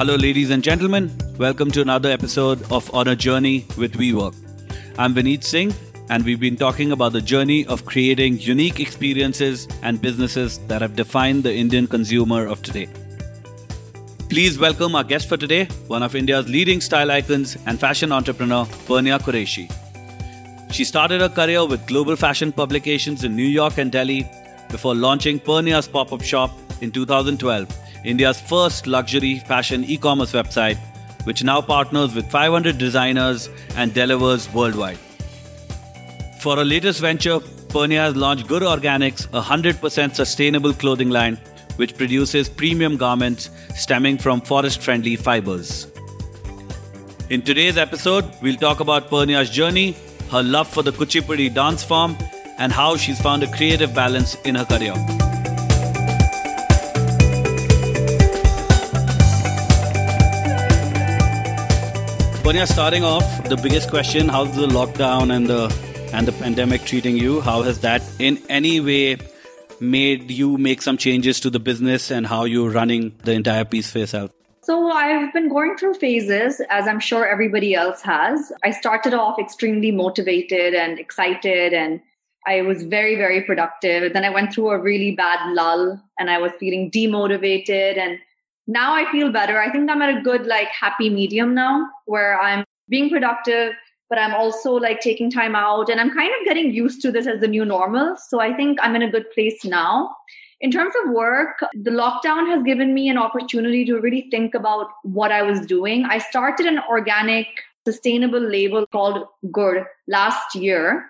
Hello, ladies and gentlemen. Welcome to another episode of On a Journey with WeWork. I'm Vineet Singh, and we've been talking about the journey of creating unique experiences and businesses that have defined the Indian consumer of today. Please welcome our guest for today, one of India's leading style icons and fashion entrepreneur, Pernia Qureshi. She started her career with global fashion publications in New York and Delhi before launching Pernia's pop up shop in 2012, India's first luxury fashion e commerce website, which now partners with 500 designers and delivers worldwide. For her latest venture, Pernia has launched Gur Organics, a 100% sustainable clothing line which produces premium garments stemming from forest friendly fibers. In today's episode, we'll talk about Pernia's journey, her love for the Kuchipudi dance form, and how she's found a creative balance in her career. Pernia, starting off, the biggest question: How's the lockdown and the and the pandemic treating you? How has that, in any way, made you make some changes to the business and how you're running the entire piece for yourself? So I've been going through phases, as I'm sure everybody else has. I started off extremely motivated and excited, and I was very, very productive. Then I went through a really bad lull, and I was feeling demotivated. And now I feel better. I think I'm at a good, like, happy medium now, where I'm being productive, but I'm also like taking time out, and I'm kind of getting used to this as the new normal. So I think I'm in a good place now. In terms of work, the lockdown has given me an opportunity to really think about what I was doing. I started an organic, sustainable label called Good last year.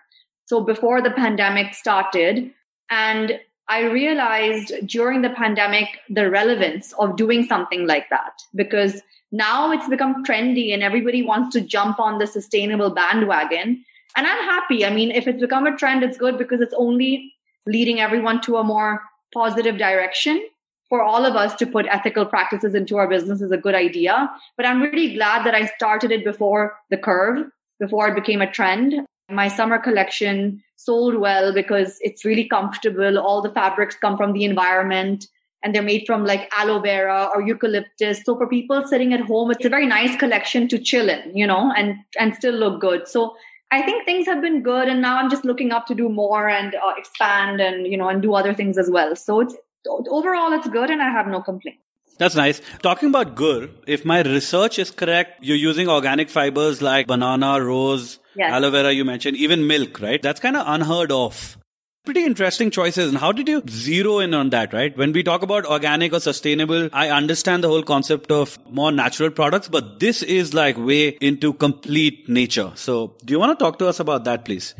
So before the pandemic started. And I realized during the pandemic the relevance of doing something like that because now it's become trendy and everybody wants to jump on the sustainable bandwagon. And I'm happy. I mean, if it's become a trend, it's good because it's only leading everyone to a more positive direction for all of us to put ethical practices into our business is a good idea. But I'm really glad that I started it before the curve, before it became a trend. My summer collection sold well because it's really comfortable. All the fabrics come from the environment and they're made from like aloe vera or eucalyptus. So for people sitting at home, it's a very nice collection to chill in, you know, and, and still look good. So I think things have been good, and now I'm just looking up to do more and uh, expand and you know and do other things as well. So it's overall it's good, and I have no complaints. That's nice. Talking about gur, if my research is correct, you're using organic fibers like banana, rose, yes. aloe vera. You mentioned even milk, right? That's kind of unheard of pretty interesting choices. And how did you zero in on that, right? When we talk about organic or sustainable, I understand the whole concept of more natural products, but this is like way into complete nature. So do you want to talk to us about that, please?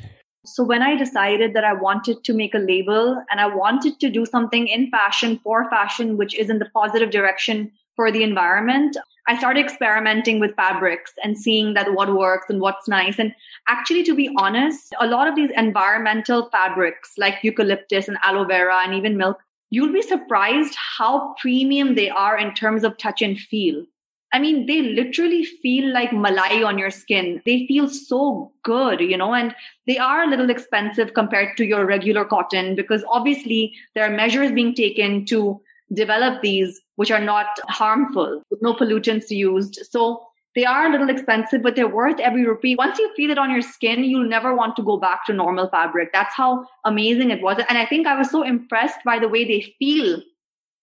So when I decided that I wanted to make a label and I wanted to do something in fashion for fashion, which is in the positive direction for the environment, I started experimenting with fabrics and seeing that what works and what's nice. And actually, to be honest, a lot of these environmental fabrics like eucalyptus and aloe vera and even milk, you'll be surprised how premium they are in terms of touch and feel. I mean, they literally feel like malai on your skin. They feel so good, you know, and they are a little expensive compared to your regular cotton because obviously there are measures being taken to develop these which are not harmful, with no pollutants used. So they are a little expensive, but they're worth every rupee. Once you feel it on your skin, you'll never want to go back to normal fabric. That's how amazing it was. And I think I was so impressed by the way they feel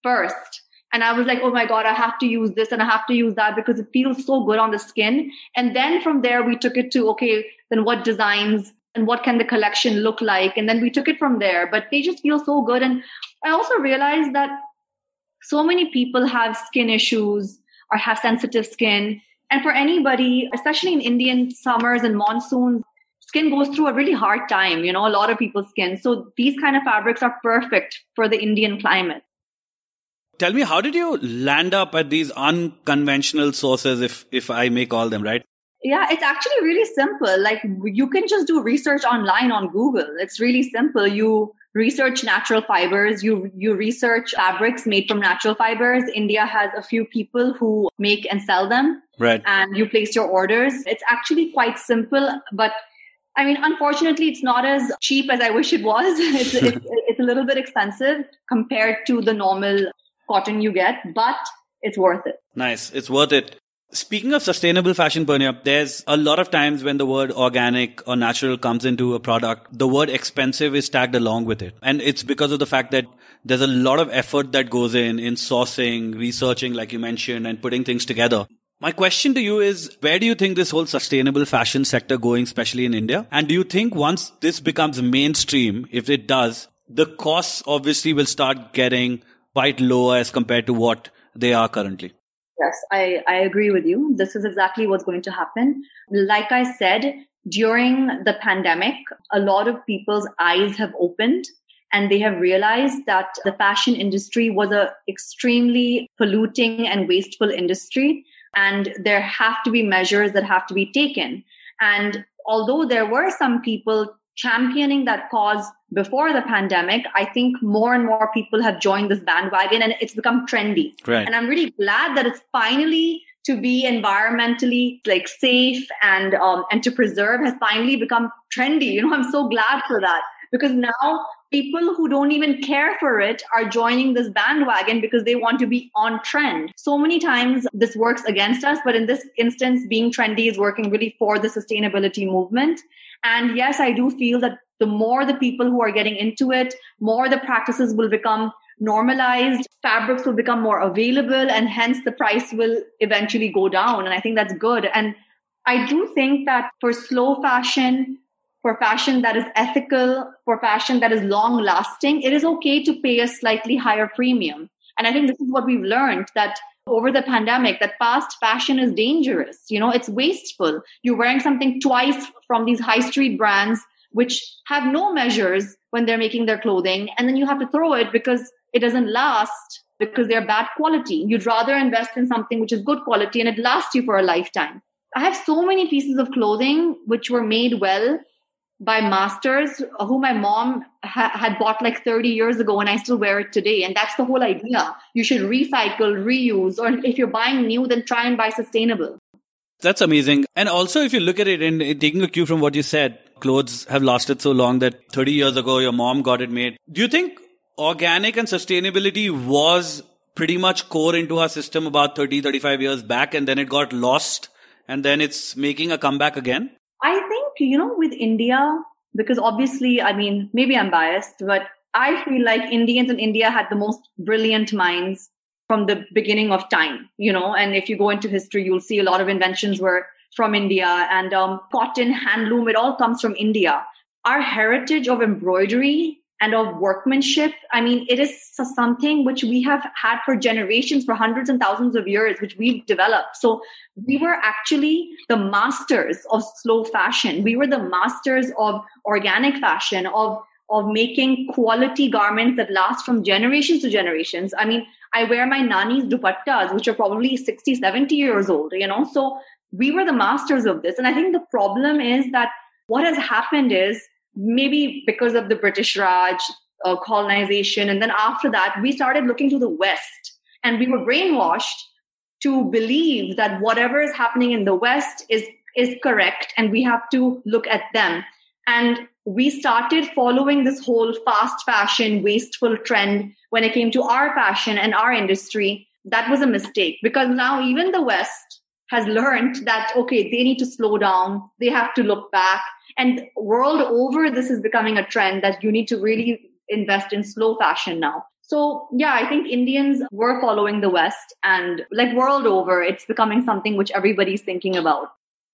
first. And I was like, oh my God, I have to use this and I have to use that because it feels so good on the skin. And then from there, we took it to, okay, then what designs and what can the collection look like? And then we took it from there. But they just feel so good. And I also realized that so many people have skin issues or have sensitive skin. And for anybody, especially in Indian summers and monsoons, skin goes through a really hard time, you know, a lot of people's skin. So these kind of fabrics are perfect for the Indian climate. Tell me, how did you land up at these unconventional sources, if, if I may call them, right? Yeah, it's actually really simple. Like you can just do research online on Google. It's really simple. You research natural fibers you you research fabrics made from natural fibers india has a few people who make and sell them right and you place your orders it's actually quite simple but i mean unfortunately it's not as cheap as i wish it was it's, it's, it's a little bit expensive compared to the normal cotton you get but it's worth it. Nice. It's worth it. Speaking of sustainable fashion, Pernia, there's a lot of times when the word organic or natural comes into a product, the word expensive is tagged along with it. And it's because of the fact that there's a lot of effort that goes in, in sourcing, researching, like you mentioned, and putting things together. My question to you is, where do you think this whole sustainable fashion sector going, especially in India? And do you think once this becomes mainstream, if it does, the costs obviously will start getting quite lower as compared to what they are currently? Yes, I, I agree with you. This is exactly what's going to happen. Like I said, during the pandemic, a lot of people's eyes have opened and they have realized that the fashion industry was a extremely polluting and wasteful industry and there have to be measures that have to be taken and although there were some people championing that cause before the pandemic, I think more and more people have joined this bandwagon and it's become trendy. Right. And I'm really glad that it's finally to be environmentally like safe and um, and to preserve has finally become trendy. You know, I'm so glad for that because now people who don't even care for it are joining this bandwagon because they want to be on trend. So many times this works against us, but in this instance, being trendy is working really for the sustainability movement. And yes, I do feel that the more the people who are getting into it, more the practices will become normalized, fabrics will become more available, and hence the price will eventually go down. And I think that's good. And I do think that for slow fashion, for fashion that is ethical, for fashion that is long lasting, it is okay to pay a slightly higher premium. And I think this is what we've learned that over the pandemic that fast fashion is dangerous. You know, it's wasteful. You're wearing something twice from these high street brands, which have no measures when they're making their clothing. And then you have to throw it because it doesn't last because they're bad quality. You'd rather invest in something which is good quality and it lasts you for a lifetime. I have so many pieces of clothing which were made well by masters who my mom ha- had bought like 30 years ago and I still wear it today. And that's the whole idea. You should recycle, reuse, or if you're buying new, then try and buy sustainable. That's amazing. And also, if you look at it and taking a cue from what you said, clothes have lasted so long that 30 years ago your mom got it made. Do you think organic and sustainability was pretty much core into our system about 30, 35 years back and then it got lost and then it's making a comeback again? I think, you know, with India, because obviously, I mean, maybe I'm biased, but I feel like Indians in India had the most brilliant minds from the beginning of time, you know, and if you go into history, you'll see a lot of inventions were from India and um, cotton, handloom, it all comes from India. Our heritage of embroidery and of workmanship. I mean, it is something which we have had for generations, for hundreds and thousands of years, which we've developed. So we were actually the masters of slow fashion. We were the masters of organic fashion, of of making quality garments that last from generations to generations. I mean, I wear my nani's dupattas, which are probably 60, 70 years old, you know? So we were the masters of this. And I think the problem is that what has happened is maybe because of the British Raj uh, colonization. And then after that, we started looking to the West and we were brainwashed to believe that whatever is happening in the West is, is correct and we have to look at them. And we started following this whole fast fashion, wasteful trend when it came to our fashion and our industry. That was a mistake because now even the West has learned that, okay, they need to slow down. They have to look back and world over, this is becoming a trend that you need to really invest in slow fashion now. So yeah, I think Indians were following the West and like world over, it's becoming something which everybody's thinking about.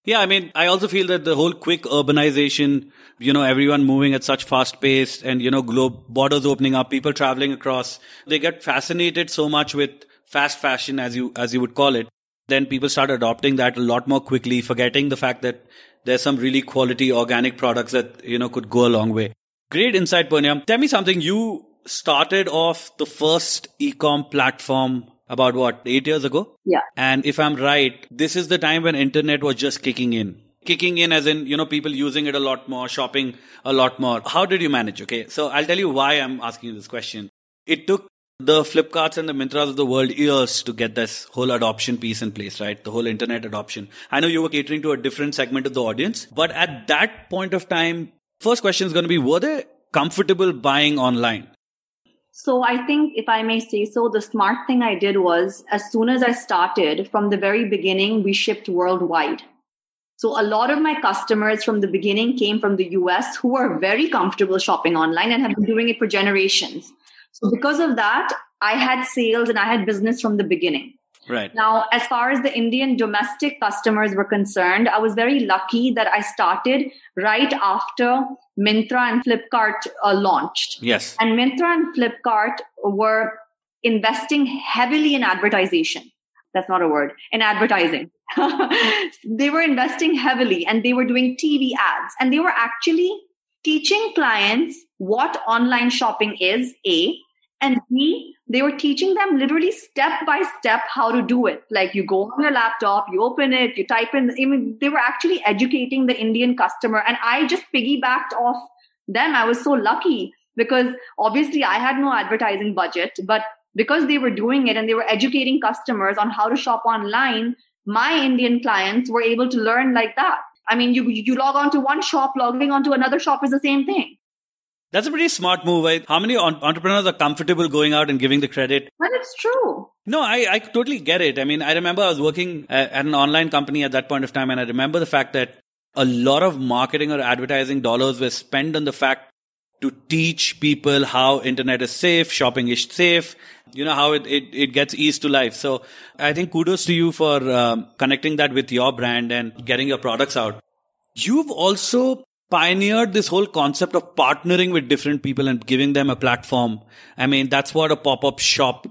Yeah, I mean, I also feel that the whole quick urbanization, you know, everyone moving at such fast pace and, you know, globe borders opening up, people traveling across, they get fascinated so much with fast fashion, as you, as you would call it. Then people start adopting that a lot more quickly, forgetting the fact that there's some really quality organic products that, you know, could go a long way. Great insight, Pernia. Tell me something. You started off the first ecom platform about what, eight years ago? Yeah. And if I'm right, this is the time when internet was just kicking in. Kicking in as in, you know, people using it a lot more, shopping a lot more. How did you manage? Okay. So I'll tell you why I'm asking you this question. It took the Flipkarts and the Myntras of the world years to get this whole adoption piece in place, right? The whole internet adoption. I know you were catering to a different segment of the audience, but at that point of time, first question is going to be, were they comfortable buying online? So I think if I may say so, the smart thing I did was as soon as I started from the very beginning, we shipped worldwide. So a lot of my customers from the beginning came from the US who are very comfortable shopping online and have been doing it for generations. So because of that, I had sales and I had business from the beginning. Right. Now, as far as the Indian domestic customers were concerned, I was very lucky that I started right after Myntra and Flipkart uh, launched. Yes. And Myntra and Flipkart were investing heavily in advertising. That's not a word, in advertising. they were investing heavily and they were doing TV ads and they were actually teaching clients what online shopping is, A, and B, they were teaching them literally step by step how to do it. Like you go on your laptop, you open it, you type in. I mean, they were actually educating the Indian customer. And I just piggybacked off them. I was so lucky because obviously I had no advertising budget, but because they were doing it and they were educating customers on how to shop online, my Indian clients were able to learn like that. I mean, you, you log on to one shop, logging onto another shop is the same thing. That's a pretty smart move. Right? How many entrepreneurs are comfortable going out and giving the credit? But it's true. No, I, I totally get it. I mean, I remember I was working at an online company at that point of time, and I remember the fact that a lot of marketing or advertising dollars were spent on the fact to teach people how internet is safe, shopping is safe, you know, how it, it, it gets ease to life. So I think kudos to you for um, connecting that with your brand and getting your products out. You've also pioneered this whole concept of partnering with different people and giving them a platform. I mean, that's what a pop-up shop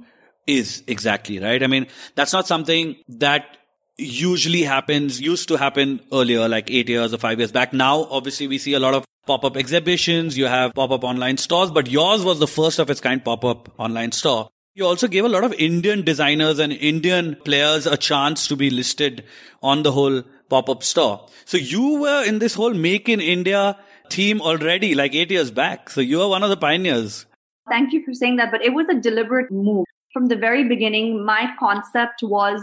is exactly, right? I mean, that's not something that usually happens, used to happen earlier, like eight years or five years back. Now, obviously, we see a lot of pop-up exhibitions. You have pop-up online stores, but yours was the first of its kind pop-up online store. You also gave a lot of Indian designers and Indian players a chance to be listed on the whole pop-up store. So you were in this whole make in India team already like eight years back. So you are one of the pioneers. Thank you for saying that. But it was a deliberate move. From the very beginning, my concept was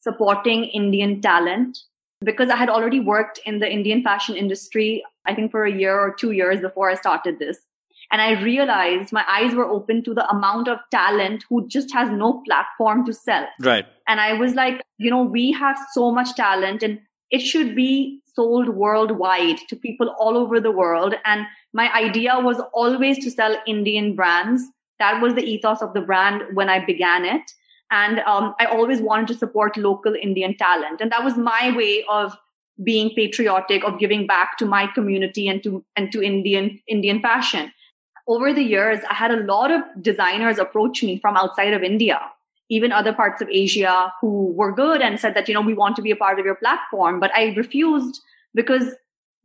supporting Indian talent because I had already worked in the Indian fashion industry, I think for a year or two years before I started this. And I realized my eyes were open to the amount of talent who just has no platform to sell. Right. And I was like, you know, we have so much talent and it should be sold worldwide to people all over the world. And my idea was always to sell Indian brands. That was the ethos of the brand when I began it. And um, I always wanted to support local Indian talent. And that was my way of being patriotic, of giving back to my community and to, and to Indian, Indian fashion. Over the years, I had a lot of designers approach me from outside of India even other parts of Asia who were good and said that, you know, we want to be a part of your platform. But I refused because,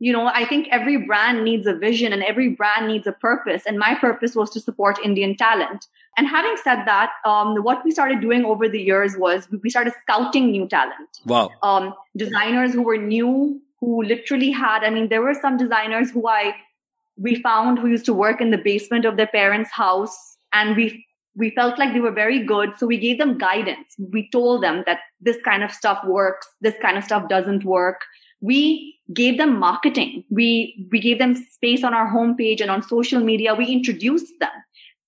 you know, I think every brand needs a vision and every brand needs a purpose. And my purpose was to support Indian talent. And having said that, um, what we started doing over the years was we started scouting new talent. Wow. Um, designers who were new, who literally had, I mean, there were some designers who I, we found who used to work in the basement of their parents' house and we we felt like they were very good. So we gave them guidance. We told them that this kind of stuff works. This kind of stuff doesn't work. We gave them marketing. We, we gave them space on our homepage and on social media. We introduced them.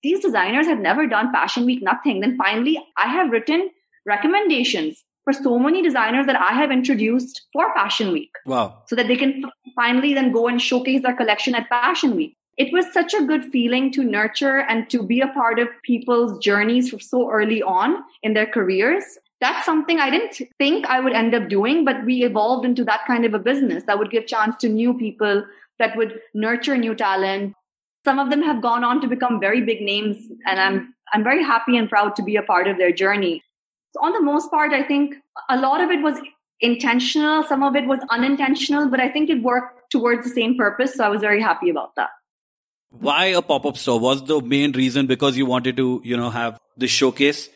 These designers had never done fashion week, nothing. Then finally, I have written recommendations for so many designers that I have introduced for Fashion Week. Wow. So that they can finally then go and showcase their collection at Fashion Week it was such a good feeling to nurture and to be a part of people's journeys from so early on in their careers. That's something I didn't think I would end up doing, but we evolved into that kind of a business that would give chance to new people, that would nurture new talent. Some of them have gone on to become very big names, and I'm I'm very happy and proud to be a part of their journey. So on the most part, I think a lot of it was intentional, some of it was unintentional, but I think it worked towards the same purpose. So I was very happy about that. Why a pop-up store? Was the main reason because you wanted to, you know, have the showcase?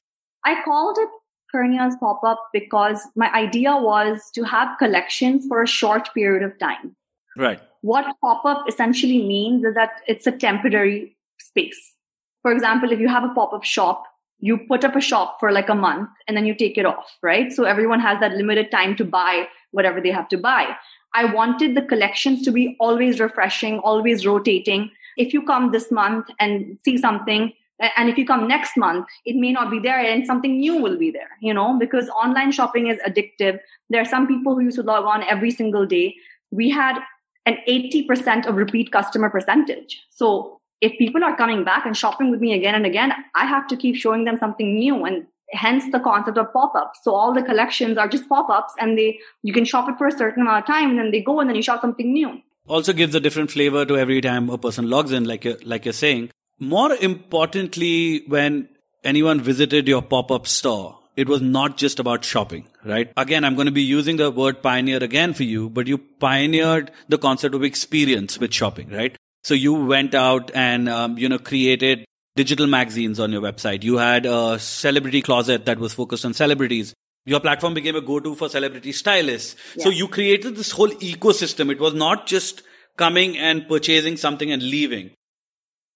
I called it Pernia's pop-up because my idea was to have collections for a short period of time. Right. What pop-up essentially means is that it's a temporary space. For example, if you have a pop-up shop, you put up a shop for like a month and then you take it off, right? So everyone has that limited time to buy whatever they have to buy. I wanted the collections to be always refreshing, always rotating if you come this month and see something, and if you come next month it may not be there and something new will be there you know because online shopping is addictive. There are some people who used to log on every single day. We had an 80% of repeat customer percentage. So if people are coming back and shopping with me again and again i have to keep showing them something new and hence the concept of pop-ups. So all the collections are just pop-ups and they you can shop it for a certain amount of time and then they go and then you shop something new also gives a different flavor to every time a person logs in like you're, like you're saying more importantly, when anyone visited your pop-up store, it was not just about shopping, right? Again, I'm going to be using the word pioneer again for you, but you pioneered the concept of experience with shopping, right? So you went out and, um, you know, created digital magazines on your website. You had a celebrity closet that was focused on celebrities. Your platform became a go-to for celebrity stylists. Yeah. So you created this whole ecosystem. It was not just coming and purchasing something and leaving.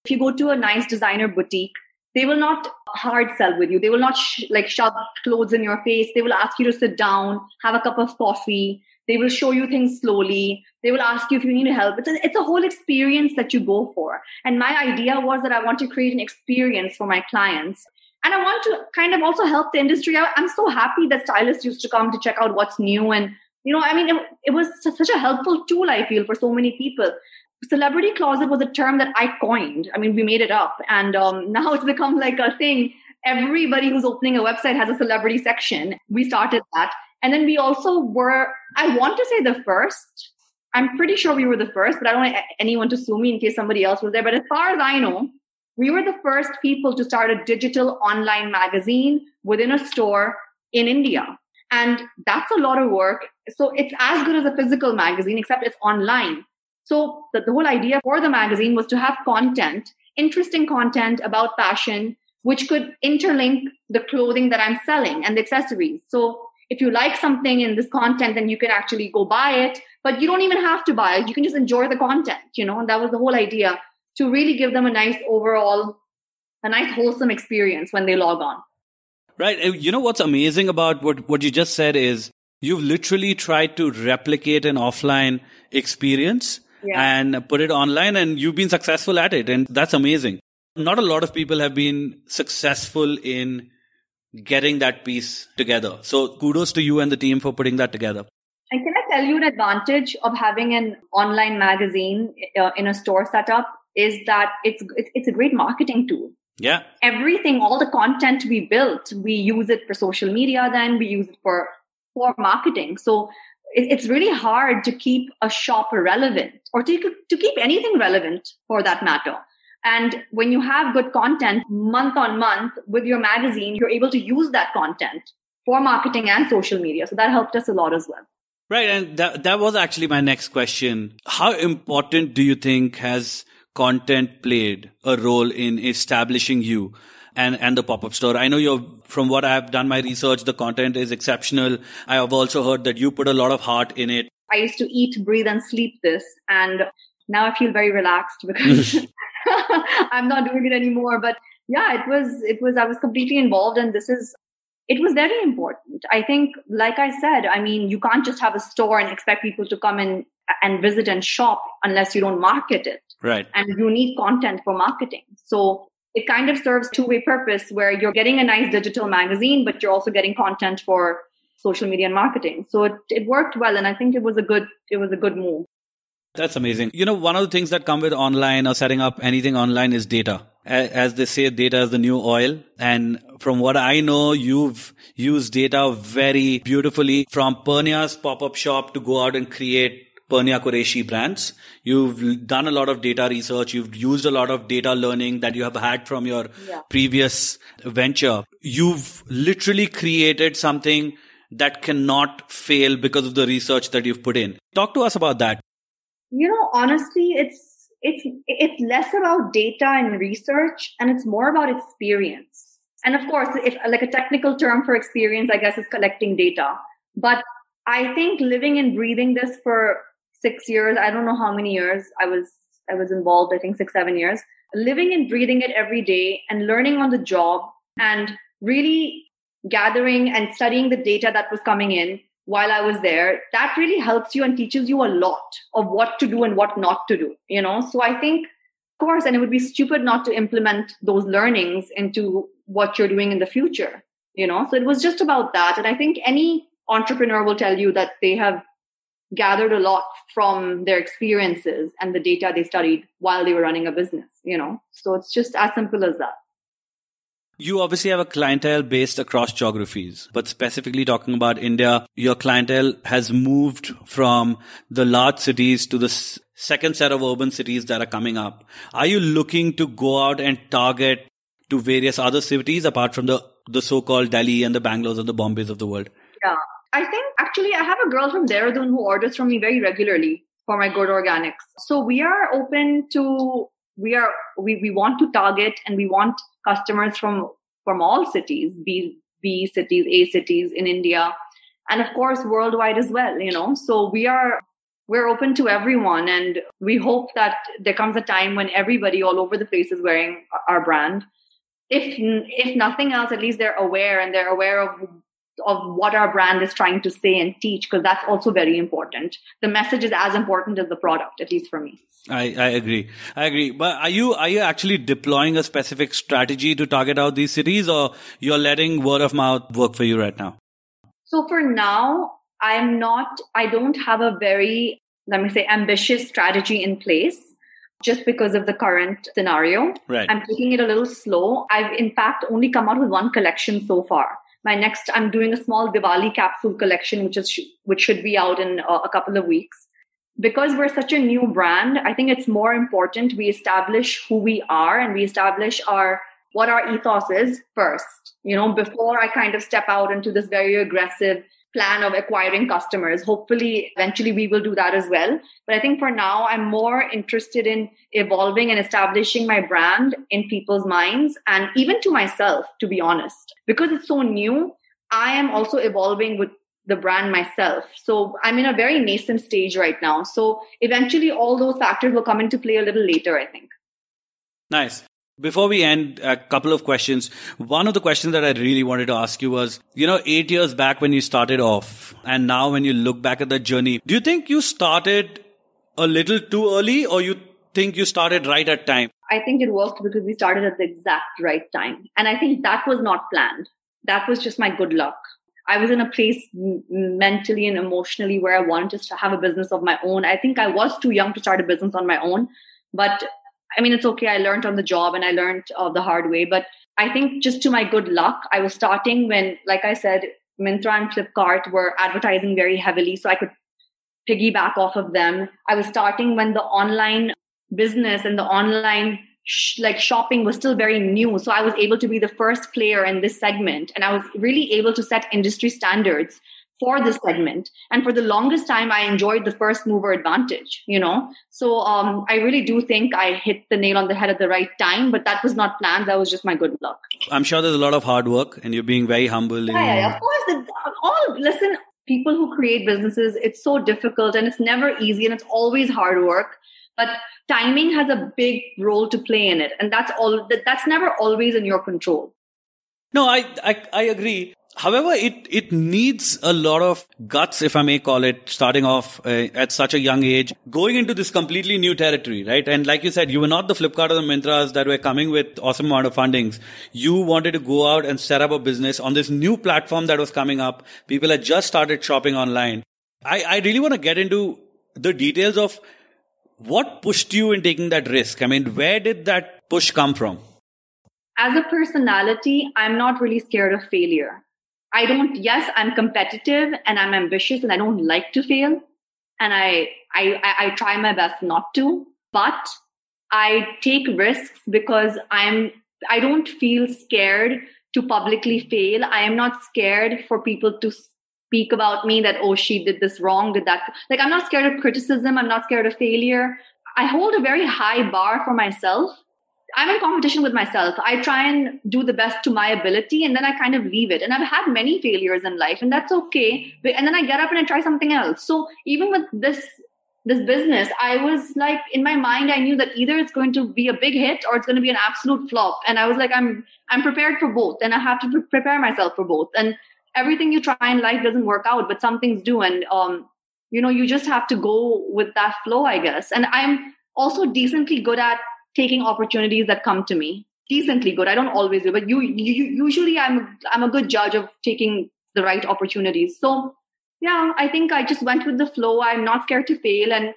If you go to a nice designer boutique, they will not hard sell with you. They will not sh- like shove clothes in your face. They will ask you to sit down, have a cup of coffee. They will show you things slowly. They will ask you if you need help. It's a, it's a whole experience that you go for. And my idea was that I want to create an experience for my clients. And I want to kind of also help the industry out. I'm so happy that stylists used to come to check out what's new. And, you know, I mean, it, it was such a helpful tool, I feel, for so many people celebrity closet was a term that I coined. I mean, we made it up, and um, now it's become like a thing. Everybody who's opening a website has a celebrity section. We started that, and then we also were. I want to say the first. I'm pretty sure we were the first, but I don't want anyone to sue me in case somebody else was there. But as far as I know, we were the first people to start a digital online magazine within a store in India. And that's a lot of work. So it's as good as a physical magazine, except it's online. So the, the whole idea for the magazine was to have content, interesting content about fashion, which could interlink the clothing that I'm selling and the accessories. So if you like something in this content, then you can actually go buy it, but you don't even have to buy it. You can just enjoy the content, you know, and that was the whole idea to really give them a nice overall, a nice wholesome experience when they log on. Right. You know what's amazing about what, what you just said is you've literally tried to replicate an offline experience yeah. and put it online and you've been successful at it and that's amazing not a lot of people have been successful in getting that piece together so kudos to you and the team for putting that together and can i tell you an advantage of having an online magazine uh, in a store setup is that it's it's a great marketing tool yeah everything all the content we built we use it for social media then we use it for for marketing so it's really hard to keep a shop relevant or to, to keep anything relevant for that matter. And when you have good content month on month with your magazine, you're able to use that content for marketing and social media. So that helped us a lot as well. Right. And that, that was actually my next question. How important do you think has content played a role in establishing you and, and the pop-up store. I know you're, from what I've done my research, the content is exceptional. I have also heard that you put a lot of heart in it. I used to eat, breathe and sleep this. And now I feel very relaxed because I'm not doing it anymore. But yeah, it was, it was, I was completely involved and this is, it was very important. I think, like I said, I mean, you can't just have a store and expect people to come in and visit and shop unless you don't market it. Right. And you need content for marketing. So it kind of serves two-way purpose where you're getting a nice digital magazine, but you're also getting content for social media and marketing. So it, it worked well. And I think it was a good, it was a good move. That's amazing. You know, one of the things that come with online or setting up anything online is data. As they say, data is the new oil. And from what I know, you've used data very beautifully from Pernia's pop-up shop to go out and create Pernia Qureshi brands. You've done a lot of data research. You've used a lot of data learning that you have had from your yeah. previous venture. You've literally created something that cannot fail because of the research that you've put in. Talk to us about that. You know, honestly, it's it's it's less about data and research and it's more about experience. And of course, if like a technical term for experience, I guess is collecting data. But I think living and breathing this for six years. I don't know how many years I was I was involved. I think six seven years. Living and breathing it every day and learning on the job and really gathering and studying the data that was coming in while I was there, that really helps you and teaches you a lot of what to do and what not to do, you know? So I think Of course, and it would be stupid not to implement those learnings into what you're doing in the future, you know? So it was just about that. And I think any entrepreneur will tell you that they have gathered a lot from their experiences and the data they studied while they were running a business, you know? So it's just as simple as that. You obviously have a clientele based across geographies, but specifically talking about India, your clientele has moved from the large cities to the second set of urban cities that are coming up. Are you looking to go out and target to various other cities apart from the, the so-called Delhi and the Bangalore's and the Bombays of the world? Yeah. I think actually I have a girl from Dehradun who orders from me very regularly for my good organics. So we are open to we are we, we want to target and we want customers from from all cities, B B cities, A cities in India, and of course worldwide as well. You know, so we are we're open to everyone, and we hope that there comes a time when everybody all over the place is wearing our brand. If if nothing else, at least they're aware and they're aware of of what our brand is trying to say and teach because that's also very important the message is as important as the product at least for me I, I agree. I agree. But are you are you actually deploying a specific strategy to target out these cities or you're letting word of mouth work for you right now? So for now, I'm not I don't have a very let me say ambitious strategy in place just because of the current scenario. Right. I'm taking it a little slow. I've in fact only come out with one collection so far. My next I'm doing a small Diwali capsule collection which is which should be out in uh, a couple of weeks. Because we're such a new brand, I think it's more important we establish who we are and we establish our what our ethos is first, you know, before I kind of step out into this very aggressive plan of acquiring customers. Hopefully, eventually we will do that as well. But I think for now, I'm more interested in evolving and establishing my brand in people's minds and even to myself, to be honest. Because it's so new, I am also evolving with the brand myself. So I'm in a very nascent stage right now. So eventually all those factors will come into play a little later, I think. Nice. Before we end, a couple of questions. One of the questions that I really wanted to ask you was, you know, eight years back when you started off and now when you look back at the journey, do you think you started a little too early or you think you started right at time? I think it worked because we started at the exact right time. And I think that was not planned. That was just my good luck. I was in a place mentally and emotionally where I wanted to have a business of my own. I think I was too young to start a business on my own, but I mean, it's okay. I learned on the job and I learned uh, the hard way. But I think just to my good luck, I was starting when, like I said, Myntra and Flipkart were advertising very heavily, so I could piggyback off of them. I was starting when the online business and the online sh- like shopping was still very new. So I was able to be the first player in this segment and I was really able to set industry standards for this segment. And for the longest time, I enjoyed the first mover advantage, you know? So um, I really do think I hit the nail on the head at the right time, but that was not planned. That was just my good luck. I'm sure there's a lot of hard work and you're being very humble. Yeah, yeah, of course. All, listen, people who create businesses, it's so difficult and it's never easy and it's always hard work. But timing has a big role to play in it and that's all that's never always in your control no i i, I agree however it it needs a lot of guts if i may call it starting off uh, at such a young age going into this completely new territory right and like you said you were not the flipkart or the Myntras that were coming with awesome amount of fundings you wanted to go out and set up a business on this new platform that was coming up people had just started shopping online i i really want to get into the details of what pushed you in taking that risk? I mean, where did that push come from? As a personality, I'm not really scared of failure. I don't, yes, I'm competitive and I'm ambitious and I don't like to fail. And I, I, I, try my best not to, but I take risks because I'm, I don't feel scared to publicly fail. I am not scared for people to speak about me that, oh, she did this wrong, did that. Like, I'm not scared of criticism. I'm not scared of failure. I hold a very high bar for myself. I'm in competition with myself. I try and do the best to my ability and then I kind of leave it. And I've had many failures in life and that's okay. And then I get up and I try something else. So even with this this business, I was like in my mind, I knew that either it's going to be a big hit or it's going to be an absolute flop. And I was like, I'm I'm prepared for both, and I have to prepare myself for both. And everything you try in life doesn't work out, but some things do. And, um, you know, you just have to go with that flow, I guess. And I'm also decently good at taking opportunities that come to me. Decently good. I don't always do, but you, you usually I'm I'm a good judge of taking the right opportunities. So yeah, I think I just went with the flow. I'm not scared to fail and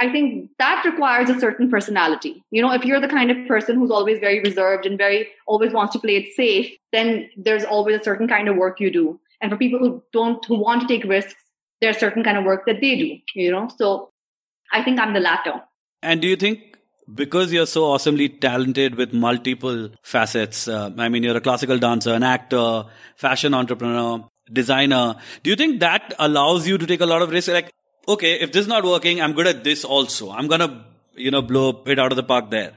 I think that requires a certain personality. You know, if you're the kind of person who's always very reserved and very always wants to play it safe, then there's always a certain kind of work you do. And for people who don't, who want to take risks, there's certain kind of work that they do, you know? So I think I'm the latter. And do you think because you're so awesomely talented with multiple facets, uh, I mean, you're a classical dancer, an actor, fashion entrepreneur, designer, do you think that allows you to take a lot of risks? Like, okay, if this is not working, I'm good at this also. I'm going to, you know, blow it out of the park there.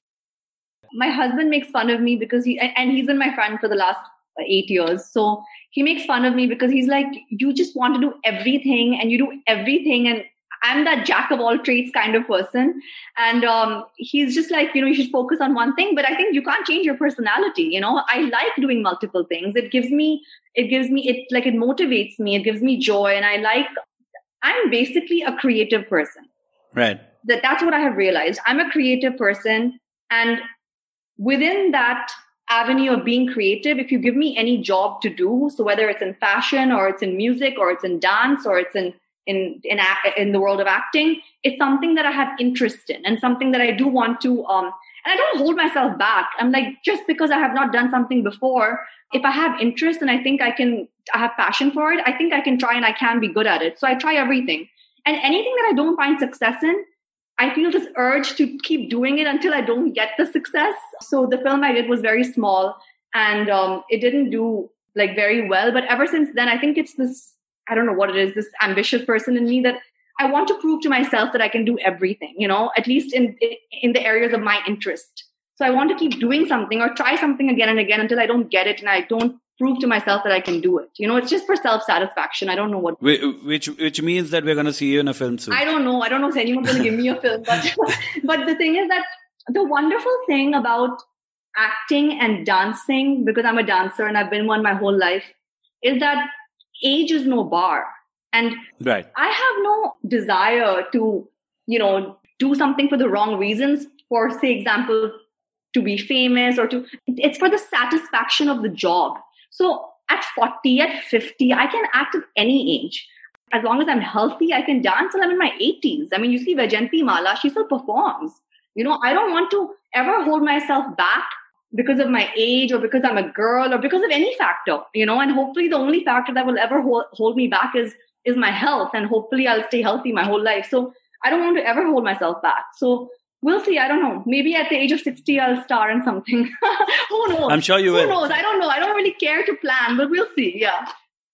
My husband makes fun of me because he, and he's been my friend for the last eight years. So he makes fun of me because he's like, you just want to do everything and you do everything. And I'm that jack of all trades kind of person. And um, he's just like, you know, you should focus on one thing. But I think you can't change your personality. You know, I like doing multiple things. It gives me, it gives me, it like, it motivates me. It gives me joy. And I like I'm basically a creative person. Right. That that's what I have realized. I'm a creative person and within that avenue of being creative, if you give me any job to do, so whether it's in fashion or it's in music or it's in dance or it's in in in in the world of acting, it's something that I have interest in and something that I do want to um and I don't hold myself back. I'm like, just because I have not done something before, if I have interest and I think I can, I have passion for it, I think I can try and I can be good at it. So I try everything. And anything that I don't find success in, I feel this urge to keep doing it until I don't get the success. So the film I did was very small and um, it didn't do like very well. But ever since then, I think it's this, I don't know what it is, this ambitious person in me that I want to prove to myself that I can do everything, you know, at least in in the areas of my interest. So I want to keep doing something or try something again and again until I don't get it and I don't prove to myself that I can do it. You know, it's just for self satisfaction. I don't know what. Which which means that we're going to see you in a film soon. I don't know. I don't know if anyone's going to give me a film, but but the thing is that the wonderful thing about acting and dancing, because I'm a dancer and I've been one my whole life, is that age is no bar. And right. I have no desire to, you know, do something for the wrong reasons. For say example, to be famous or to it's for the satisfaction of the job. So at 40, at 50, I can act at any age. As long as I'm healthy, I can dance till I'm in my 80s. I mean, you see Vaijayanti Mala, she still performs. You know, I don't want to ever hold myself back because of my age or because I'm a girl or because of any factor, you know, and hopefully the only factor that will ever hold, hold me back is is my health and hopefully I'll stay healthy my whole life. So I don't want to ever hold myself back. So we'll see. I don't know. Maybe at the age of 60, I'll star in something. Who knows? I'm sure you Who will. Who knows? I don't know. I don't really care to plan, but we'll see. Yeah.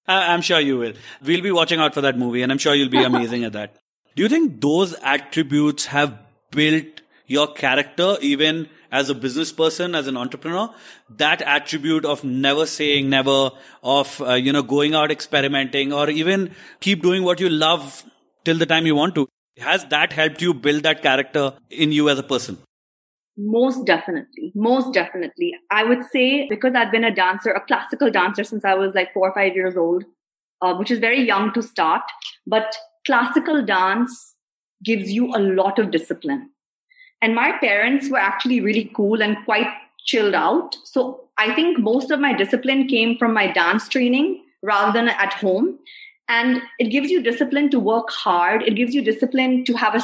I'm sure you will. We'll be watching out for that movie and I'm sure you'll be amazing at that. Do you think those attributes have built your character even as a business person, as an entrepreneur, that attribute of never saying never, of, uh, you know, going out experimenting or even keep doing what you love till the time you want to. Has that helped you build that character in you as a person? Most definitely. Most definitely. I would say because I've been a dancer, a classical dancer since I was like four or five years old, uh, which is very young to start, but classical dance gives you a lot of discipline. And my parents were actually really cool and quite chilled out. So I think most of my discipline came from my dance training rather than at home. And it gives you discipline to work hard. It gives you discipline to have a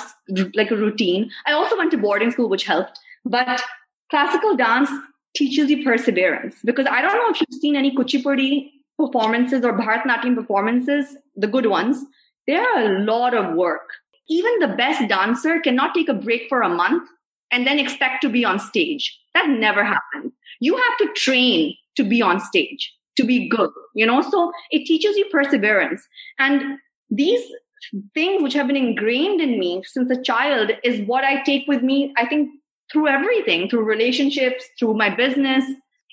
like a routine. I also went to boarding school, which helped. But classical dance teaches you perseverance because I don't know if you've seen any kuchipudi performances or Bharatanatyam performances, the good ones. They are a lot of work even the best dancer cannot take a break for a month and then expect to be on stage. That never happens. You have to train to be on stage, to be good, you know? So it teaches you perseverance. And these things which have been ingrained in me since a child is what I take with me, I think, through everything, through relationships, through my business.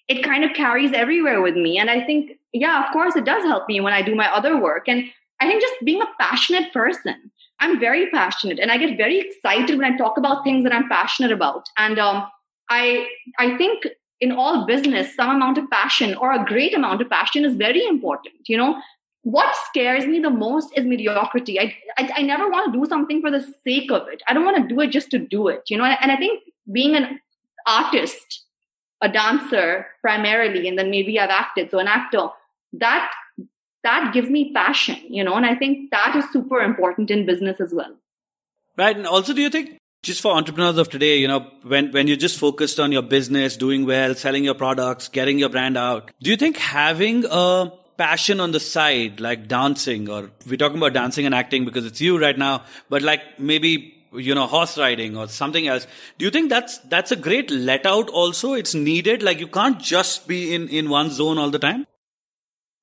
It kind of carries everywhere with me. And I think, yeah, of course, it does help me when I do my other work. And I think just being a passionate person, I'm very passionate and I get very excited when I talk about things that I'm passionate about. And um, I, I think in all business, some amount of passion or a great amount of passion is very important. You know, what scares me the most is mediocrity. I, I, I never want to do something for the sake of it. I don't want to do it just to do it, you know, and I think being an artist, a dancer primarily, and then maybe I've acted, so an actor. That that gives me passion, you know, and I think that is super important in business as well. Right. And also, do you think just for entrepreneurs of today, you know, when, when you're just focused on your business, doing well, selling your products, getting your brand out, do you think having a passion on the side, like dancing, or we're talking about dancing and acting because it's you right now, but like maybe you know horse riding or something else do you think that's that's a great let out also it's needed like you can't just be in in one zone all the time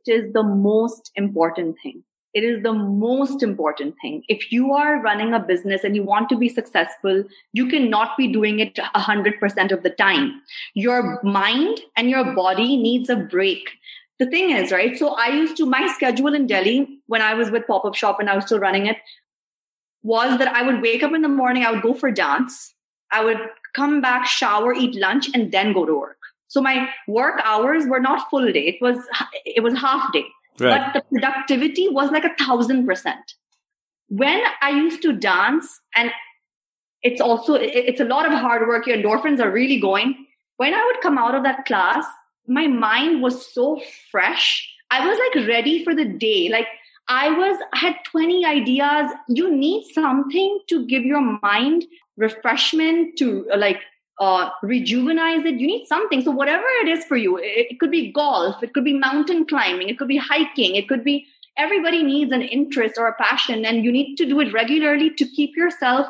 is the most important thing. It is the most important thing. If you are running a business and you want to be successful, you cannot be doing it 100% of the time. Your mind and your body needs a break. The thing is, right? So I used to, my schedule in Delhi when I was with Pop Up Shop and I was still running it was that I would wake up in the morning, I would go for dance, I would come back, shower, eat lunch, and then go to work. So my work hours were not full day. It was it was half day. Right. But the productivity was like a thousand percent. When I used to dance, and it's also it's a lot of hard work. Your endorphins are really going. When I would come out of that class, my mind was so fresh. I was like ready for the day. Like I was I had 20 ideas. You need something to give your mind refreshment to like uh, rejuvenize it. You need something. So whatever it is for you, it, it could be golf, it could be mountain climbing, it could be hiking, it could be everybody needs an interest or a passion, and you need to do it regularly to keep yourself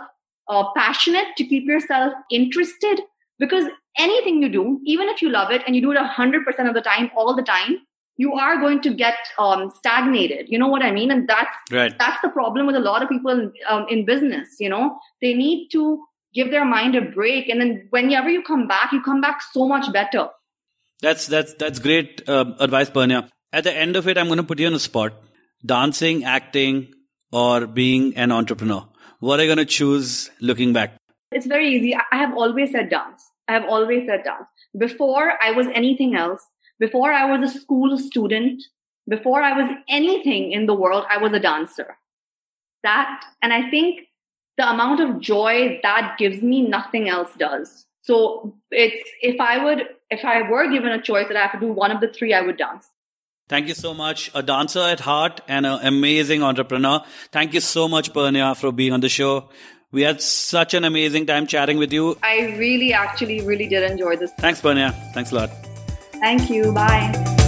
uh, passionate, to keep yourself interested. Because anything you do, even if you love it and you do it 100% of the time, all the time, you are going to get um, stagnated. You know what I mean? And that's right. that's the problem with a lot of people um, in business. You know, they need to give their mind a break. And then whenever you come back you come back so much better. That's that's that's great uh, advice Pernia. at the end of it i'm going to put you on a spot. Dancing acting or being an entrepreneur. What are you going to choose looking back? It's very easy. I have always said dance. I have always said dance. Before i was anything else. Before i was a school student. Before i was anything in the world i was a dancer. That and i think the amount of joy that gives me, nothing else does. So it's if I would if I were given a choice that I have to do one of the three, I would dance. Thank you so much. A dancer at heart and an amazing entrepreneur. Thank you so much, Pernia, for being on the show. We had such an amazing time chatting with you. I really, actually, really did enjoy this. Thanks, Pernia. Thanks a lot. Thank you. Bye.